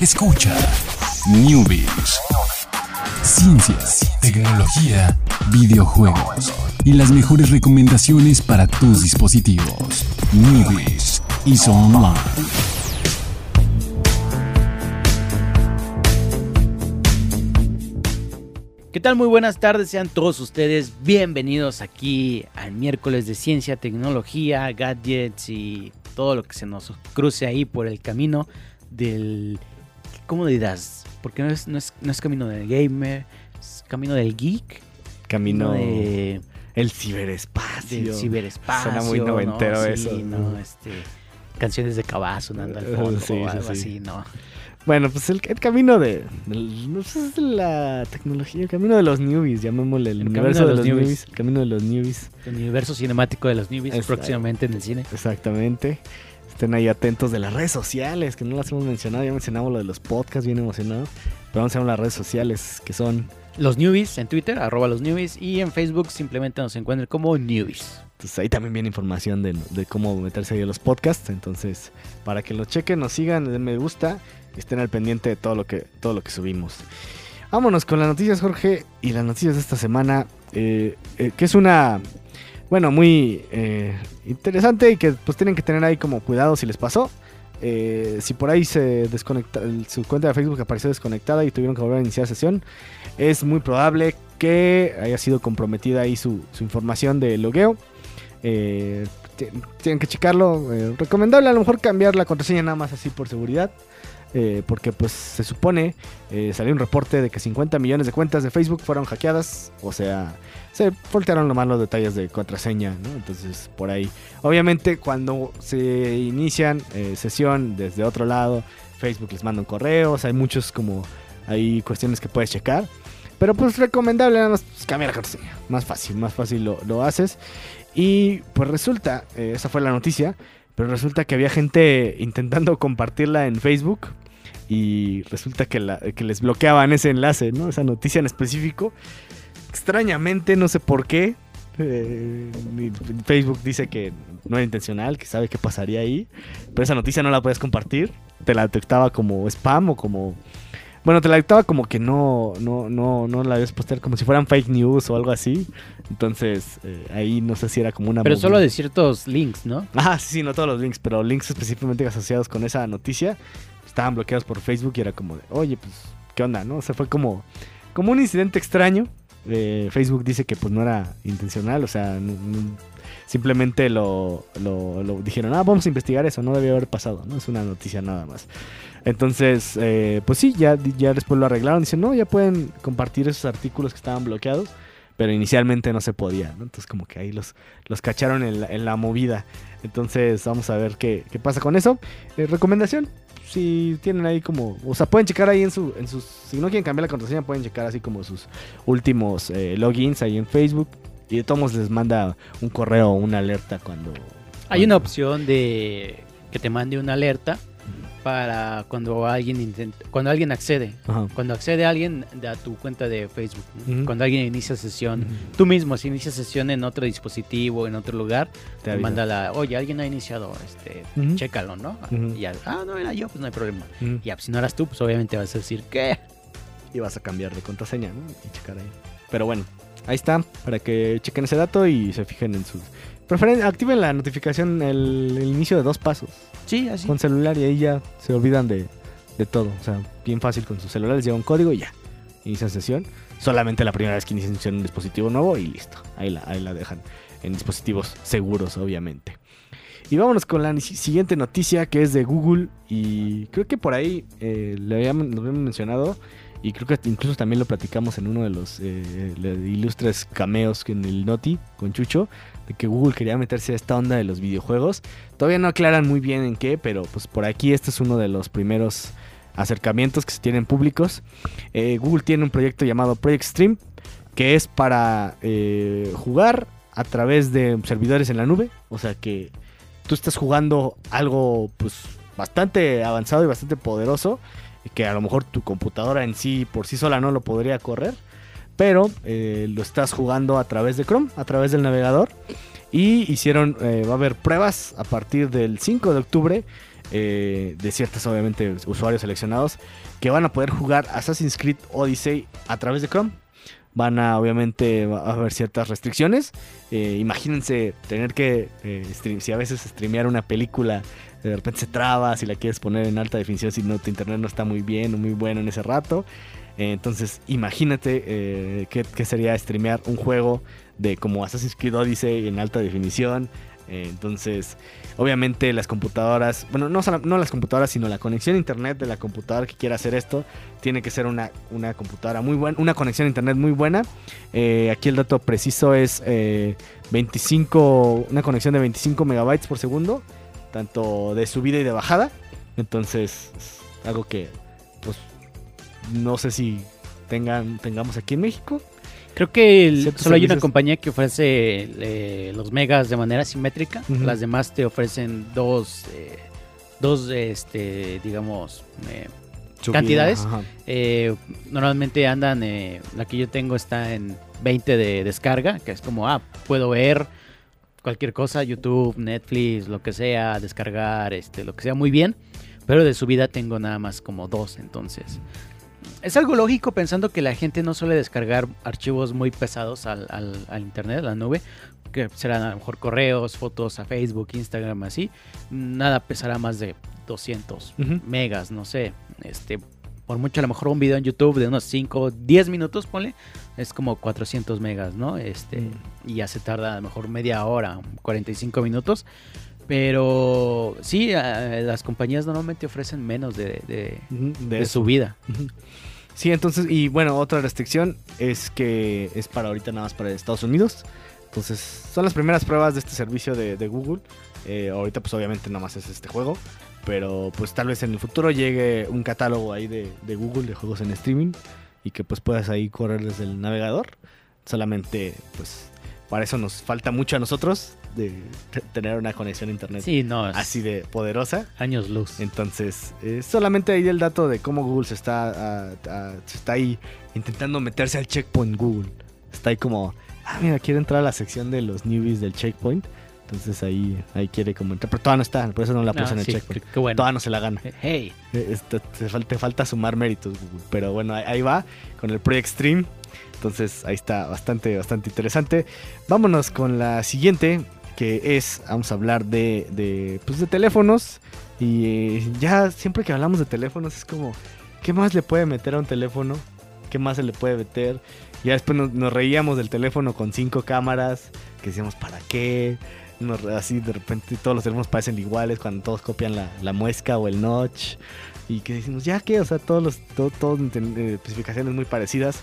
Escucha Newbies. Ciencias, tecnología, videojuegos y las mejores recomendaciones para tus dispositivos. Newbies y Online. ¿Qué tal? Muy buenas tardes, sean todos ustedes bienvenidos aquí al miércoles de ciencia, tecnología, gadgets y todo lo que se nos cruce ahí por el camino del... ¿Cómo dirás? Porque no es, no es, no es camino del gamer, es camino del geek. Camino de, el ciberespacio. del ciberespacio. Suena muy noventero ¿no? eso. Sí, ¿no? Este, canciones de cabazo, ¿no? al Uh, fondo sí, o algo sí. así, ¿no? Bueno, pues el, el camino de, del- no sé, es de la tecnología, el camino de los newbies, llamémosle el, universo de de los los newbies. newbies, el camino de los newbies, El universo cinemático de los newbies próximamente en el cine. exactamente. Estén ahí atentos de las redes sociales, que no las hemos mencionado, ya mencionamos lo de los podcasts, bien emocionado, pero vamos a ver las redes sociales, que son, Los newbies en Twitter, arroba los newbies, y en Facebook simplemente nos encuentran como newbies. pues ahí también viene información de, de cómo meterse ahí a los podcasts, entonces, para que lo chequen, nos sigan, den me gusta, estén al pendiente de todo lo que, todo lo que subimos. Vámonos con las noticias, Jorge. Y las noticias de esta semana, eh, eh, que es una, bueno, muy eh, interesante y que pues tienen que tener ahí como cuidado si les pasó. Eh, si por ahí se desconecta, su cuenta de Facebook apareció desconectada y tuvieron que volver a iniciar sesión, es muy probable que haya sido comprometida ahí su, información de logueo. Eh, ti- tienen que checarlo. recomendable a lo mejor cambiar la contraseña nada más así por seguridad. Eh, porque pues se supone, eh, salió un reporte de que 50 millones de cuentas de Facebook fueron hackeadas. O sea, se voltearon nomás los detalles de contraseña. Entonces, por ahí. Obviamente, cuando se inician eh, sesión desde otro lado, Facebook les manda un correo. Hay muchos como, hay cuestiones que puedes checar. Pero pues recomendable nada más pues, cambiar la contraseña. Más fácil, más fácil lo, lo haces. Y pues resulta, eh, esa fue la noticia, pero resulta que había gente intentando compartirla en Facebook y resulta que, la- que les bloqueaban ese enlace, ¿no? Esa noticia en específico. Extrañamente, no sé por qué. eh, Facebook dice que no era intencional, que sabe qué pasaría ahí, pero esa noticia no la puedes compartir. Te la detectaba como spam o como... Bueno, te la detectaba como que no, no, no, no la debes postear como si fueran fake news o algo así. Entonces, eh, ahí no sé si era como una... Pero movida. solo de ciertos links, ¿no? Ah, sí, sí, no todos los links, pero links específicamente asociados con esa noticia estaban bloqueados por Facebook y era como de, oye, pues, ¿qué onda, no? O sea, fue como, como un incidente extraño. Eh, Facebook dice que pues no era intencional, o sea, simplemente lo, lo, lo dijeron, ah, vamos a investigar eso, no debió haber pasado, ¿no? Es una noticia nada más. Entonces, eh, pues sí, ya, ya después lo arreglaron, dicen, no, ya pueden compartir esos artículos que estaban bloqueados, pero inicialmente no se podía, ¿no? Entonces como que ahí los, los cacharon en la, en la movida. Entonces vamos a ver qué, qué pasa con eso. Eh, recomendación, si tienen ahí como, o sea, pueden checar ahí en, su, en sus, si no quieren cambiar la contraseña, pueden checar así como sus últimos eh, logins ahí en Facebook. Y de todos les manda un correo o una alerta cuando... Hay una opción de que te mande una alerta para cuando alguien intenta, cuando alguien accede. Ajá. Cuando accede alguien a tu cuenta de Facebook, cuando alguien inicia sesión, tú mismo si inicias sesión en otro dispositivo, en otro lugar, te, avisa. manda la, oye, alguien ha iniciado, este, Ujú. chécalo, ¿no? Y ya, ah, no era yo, pues no hay problema. Y pues, si no eras tú, pues obviamente vas a decir, ¿qué? y vas a cambiar de contraseña, ¿no? Y checar ahí. Pero bueno, ahí está, para que chequen ese dato y se fijen en sus... Preferen, activen la notificación, el, el inicio de dos pasos Sí, así. con celular y ahí ya se olvidan de, de todo. O sea, bien fácil con su celular, les llega un código y ya. Inician sesión. Solamente la primera vez que inician sesión un dispositivo nuevo y listo. Ahí la, ahí la dejan en dispositivos seguros, obviamente. Y vámonos con la siguiente noticia que es de Google y creo que por ahí eh, le habíamos, lo habíamos mencionado y creo que incluso también lo platicamos en uno de los eh, ilustres cameos en el Noti con Chucho de que Google quería meterse a esta onda de los videojuegos. Todavía no aclaran muy bien en qué, pero pues por aquí este es uno de los primeros acercamientos que se tienen públicos. Eh, Google tiene un proyecto llamado Project Stream que es para eh, jugar a través de servidores en la nube. O sea que tú estás jugando algo pues bastante avanzado y bastante poderoso que a lo mejor tu computadora en sí por sí sola no lo podría correr. Pero eh, lo estás jugando a través de Chrome, a través del navegador. Y hicieron, eh, va a haber pruebas a partir del 5 de octubre eh, de ciertos, obviamente, usuarios seleccionados que van a poder jugar Assassin's Creed Odyssey a través de Chrome. Van a, obviamente, va a haber ciertas restricciones. Eh, imagínense tener que, eh, si a veces streamear una película, de repente se traba, si la quieres poner en alta definición, si no, tu internet no está muy bien o muy bueno en ese rato. Eh, entonces, imagínate qué sería streamear un juego de como Assassin's Creed Odyssey en alta definición. Eh, entonces, obviamente las computadoras, bueno, no, las computadoras, sino la conexión a internet de la computadora que quiera hacer esto, tiene que ser una, una computadora muy buena, una conexión a internet muy buena. Eh, aquí el dato preciso es eh, 25, una conexión de 25 megabytes por segundo, tanto de subida y de bajada. Entonces, es algo que, pues, no sé si tengan, tengamos aquí en México. Creo que el- solo hay una compañía que ofrece eh, los megas de manera simétrica. Las demás te ofrecen dos, eh, dos este, digamos, eh, ¿Cantidades? Normalmente andan, eh, la que yo tengo está en 20 de descarga, que es como, ah, puedo ver cualquier cosa, YouTube, Netflix, lo que sea, descargar, este, lo que sea, muy bien. Pero de subida tengo nada más como dos, entonces. Es algo lógico pensando que la gente no suele descargar archivos muy pesados al, al- al internet, a la nube, que serán a lo mejor correos, fotos a Facebook, Instagram, así. Nada pesará más de 200 Ujú. megas, no sé. Este, por mucho a lo mejor un video en YouTube de unos 5, 10 minutos, ponle, es como 400 megas, ¿no? Este, Mm. y ya se tarda a lo mejor media hora, 45 minutos. Pero sí, las compañías normalmente ofrecen menos de, de, de subida. Ujú. Sí, entonces, y bueno, otra restricción es que es para ahorita nada más para Estados Unidos. Entonces, son las primeras pruebas de este servicio de, Google. Eh, ahorita, pues obviamente nada más es este juego. Pero pues tal vez en el futuro llegue un catálogo ahí de, de Google de juegos en streaming. Y que pues puedas ahí correr desde el navegador. Solamente, pues, para eso nos falta mucho a nosotros de tener una conexión a internet Sí, no, es así de poderosa. años luz. Entonces, eh, solamente ahí el dato de cómo Google se está, se está ahí intentando meterse al checkpoint Google. Está ahí como, ah, mira, quiere entrar a la sección de los newbies del checkpoint. Entonces ahí, ahí quiere como entrar. Pero todavía no está, por eso no la puse Ah, en el sí, checkpoint. qué- bueno. Todavía no se la gana. Hey, Eh, este, te falta sumar méritos, Google. Pero bueno, ahí, ahí va con el Project Stream. Entonces ahí está bastante, bastante interesante. Vámonos con la siguiente, que es, vamos a hablar de, de, pues, de teléfonos. Y eh, ya siempre que hablamos de teléfonos es como, ¿qué más le puede meter a un teléfono? ¿Qué más se le puede meter? Ya después nos, reíamos del teléfono con cinco cámaras, que decíamos, ¿para qué? Así de repente todos los teléfonos parecen iguales cuando todos copian la, la muesca o el notch. Y que decimos, ¿ya qué? O sea, todos los, to- todos eh, especificaciones muy parecidas.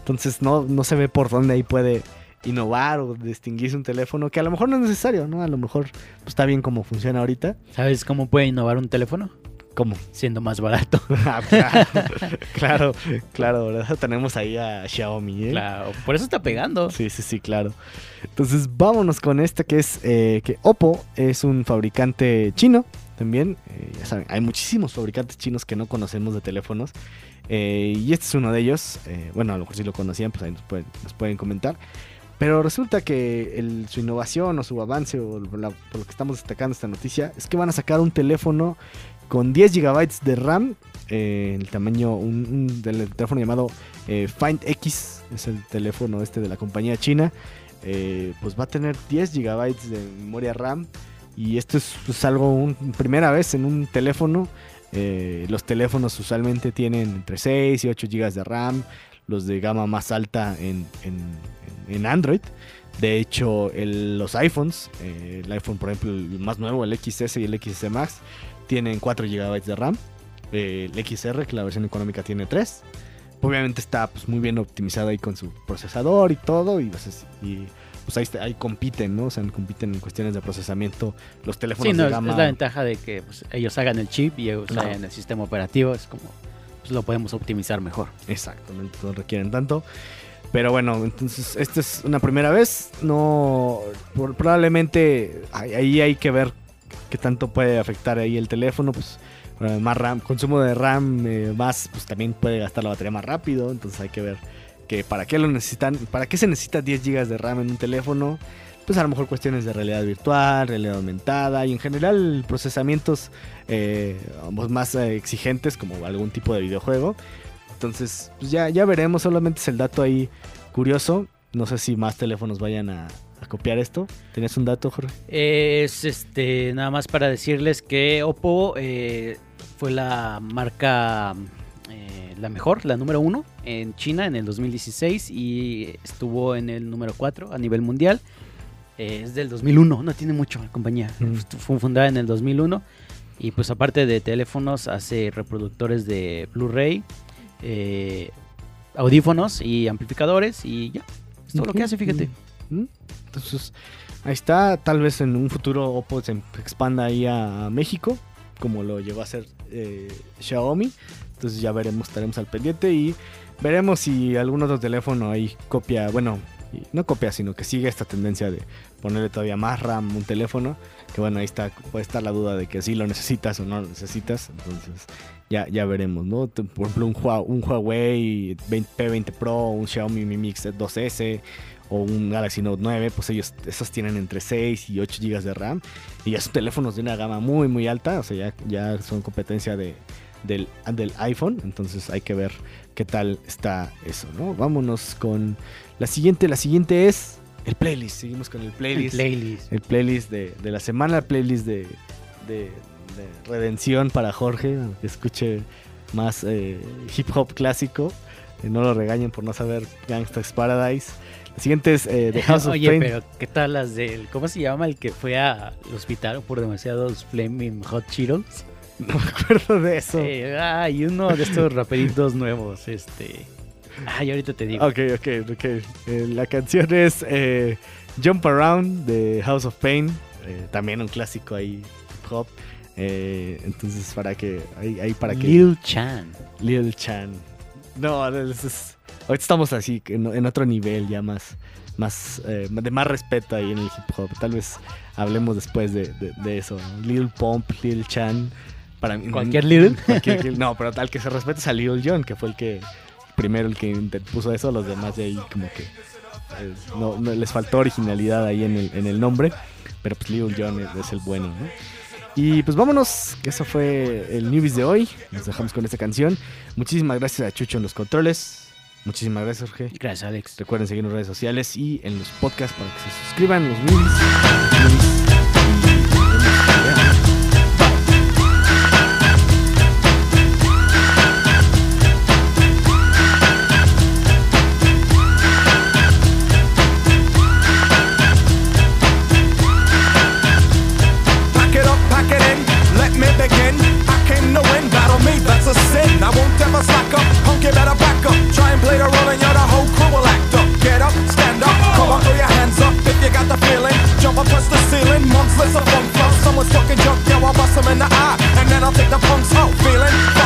Entonces no, no se ve por dónde ahí puede innovar o distinguirse un teléfono, que a lo mejor no es necesario, ¿no? A lo mejor pues, está bien como funciona ahorita. ¿sabes cómo puede innovar un teléfono? ¿Cómo? Siendo más barato. Ah, claro, claro, claro, ¿verdad? Tenemos ahí a Xiaomi, ¿eh? Claro, por eso está pegando. Sí, sí, sí, claro. Entonces vámonos con esta que es eh, que Oppo es un fabricante chino también. Eh, ya saben, hay muchísimos fabricantes chinos que no conocemos de teléfonos. Eh, y este es uno de ellos. eh, bueno, a lo mejor si lo conocían, pues ahí nos pueden, comentar. Pero resulta que su innovación o su avance, o por lo que estamos destacando esta noticia, es que van a sacar un teléfono con 10 GB de RAM, eh, el tamaño, del teléfono llamado eh, Find X, es el teléfono este de la compañía china, pues va a tener 10 GB de memoria RAM. Y esto es, pues, algo, un, primera vez en un teléfono. Eh, los teléfonos usualmente tienen entre 6 y 8 GB de RAM, los de gama más alta en, en- Android. De hecho, los iPhones, eh, el iPhone, por ejemplo, el más nuevo, el XS y el XS Max, tienen 4 GB de RAM. El XR, que la versión económica tiene 3. Obviamente está pues, muy bien optimizado ahí con su procesador y todo. Y, pues, pues ahí, compiten, ¿no? O sea, compiten en cuestiones de procesamiento los teléfonos Sí, no, de gama. es la ventaja de que pues, ellos hagan el chip y ellos Claro. hagan el sistema operativo. Es como, pues lo podemos optimizar mejor. Exactamente, no requieren tanto. Pero bueno, entonces esta es una primera vez. No, por- probablemente ahí, hay que ver qué tanto puede afectar ahí el teléfono. Pues más RAM, consumo de RAM eh, más, pues también puede gastar la batería más rápido. Entonces hay que ver que para qué lo necesitan, para qué se necesita 10 GB de RAM en un teléfono. pues a lo mejor cuestiones de realidad virtual, realidad aumentada y en general procesamientos eh, pues, más eh, exigentes como algún tipo de videojuego. Entonces, pues ya, ya veremos, solamente es el dato ahí curioso. No sé si más teléfonos vayan a, copiar esto. ¿Tienes un dato, Jorge? Es este nada más para decirles que Oppo eh, fue la marca eh, la mejor, la número uno en China en el 2016 y estuvo en el número 4 a nivel mundial. Eh, es del 2001, no tiene mucho la compañía. Mm. Fue fundada en el 2001 y pues aparte de teléfonos hace reproductores de Blu-ray, eh, audífonos y amplificadores y ya. Es todo lo que hace, fíjate. ¿Mm? Entonces, ahí está. Tal vez en un futuro Oppo se expanda ahí a México, como lo llegó a hacer eh, Xiaomi. Entonces ya veremos, estaremos al pendiente y veremos si algún otro teléfono ahí copia, bueno, no copia, sino que sigue esta tendencia de ponerle todavía más RAM a un teléfono. Que bueno, ahí está, puede estar la duda de que si lo necesitas o no lo necesitas. Entonces ya, ya veremos, ¿no? Por ejemplo, un, un Huawei 20 P20 Pro, un Xiaomi Mi Mix 2S o un Galaxy Note 9, pues ellos esos tienen entre 6 y 8 GB de RAM y ya son teléfonos de una gama muy muy alta, o sea, ya, ya son competencia de, del, del iPhone, entonces hay que ver qué tal está eso, ¿no? Vámonos con la siguiente, la siguiente es el playlist, seguimos con el El playlist. playlist. El playlist de, de la semana, el playlist de, de- de redención para Jorge, que escuche más eh, hip hop clásico. Eh, no lo regañen por no saber Gangsta's Paradise. La siguiente es eh, The House of Oye, Pain. pero ¿qué tal las del. ¿Cómo se llama el que fue al hospital por demasiados Flaming Hot Cheetos? No me acuerdo de eso. Eh, hay uno de estos raperitos nuevos, este. Ay, ahorita te digo. Ok, ok, ok. Eh, la canción es eh, Jump Around de House of Pain. eh, también un clásico ahí, hip hop. Entonces, para que. Ahí, ahí para que. Lil Chan. Lil Chan. No, es- es- ahorita estamos así, en, en otro nivel ya más, más eh, de más respeto ahí en el hip hop. Tal vez hablemos después de, de- de eso. Lil Pump, Lil Chan. Para mí, ¿Cualquier Lil- no, pero tal que se respete es a Lil Jon, que fue el que primero el que puso eso. Los demás de ahí como que eh, no, no- les faltó originalidad ahí en el, en el nombre. Pero pues Lil Jon es, es el bueno, ¿no? Y pues vámonos, que eso fue el Newbies de hoy. Nos dejamos con esta canción. Muchísimas gracias a Chucho en los controles. Muchísimas gracias, Jorge. Gracias, Alex. Recuerden seguirnos en redes sociales y en los podcasts para que se suscriban, los Newbies. You got the feeling. Jump up, touch the ceiling, monks, a funk flow. Someone's talking junk, yeah, I'll bust 'em in the eye. And then I'll take the punks out, feeling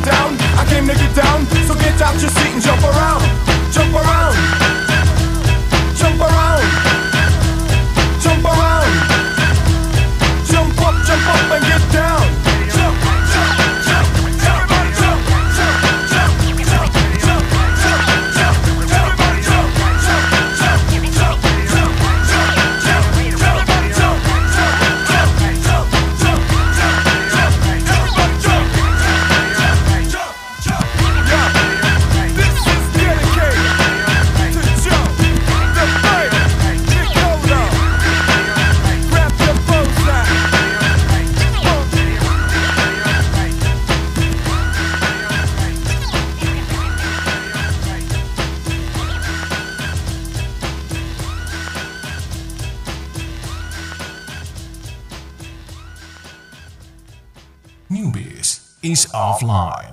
get down. I came to get down, so get out your seat and jump around. Jump around. Jump around. Offline.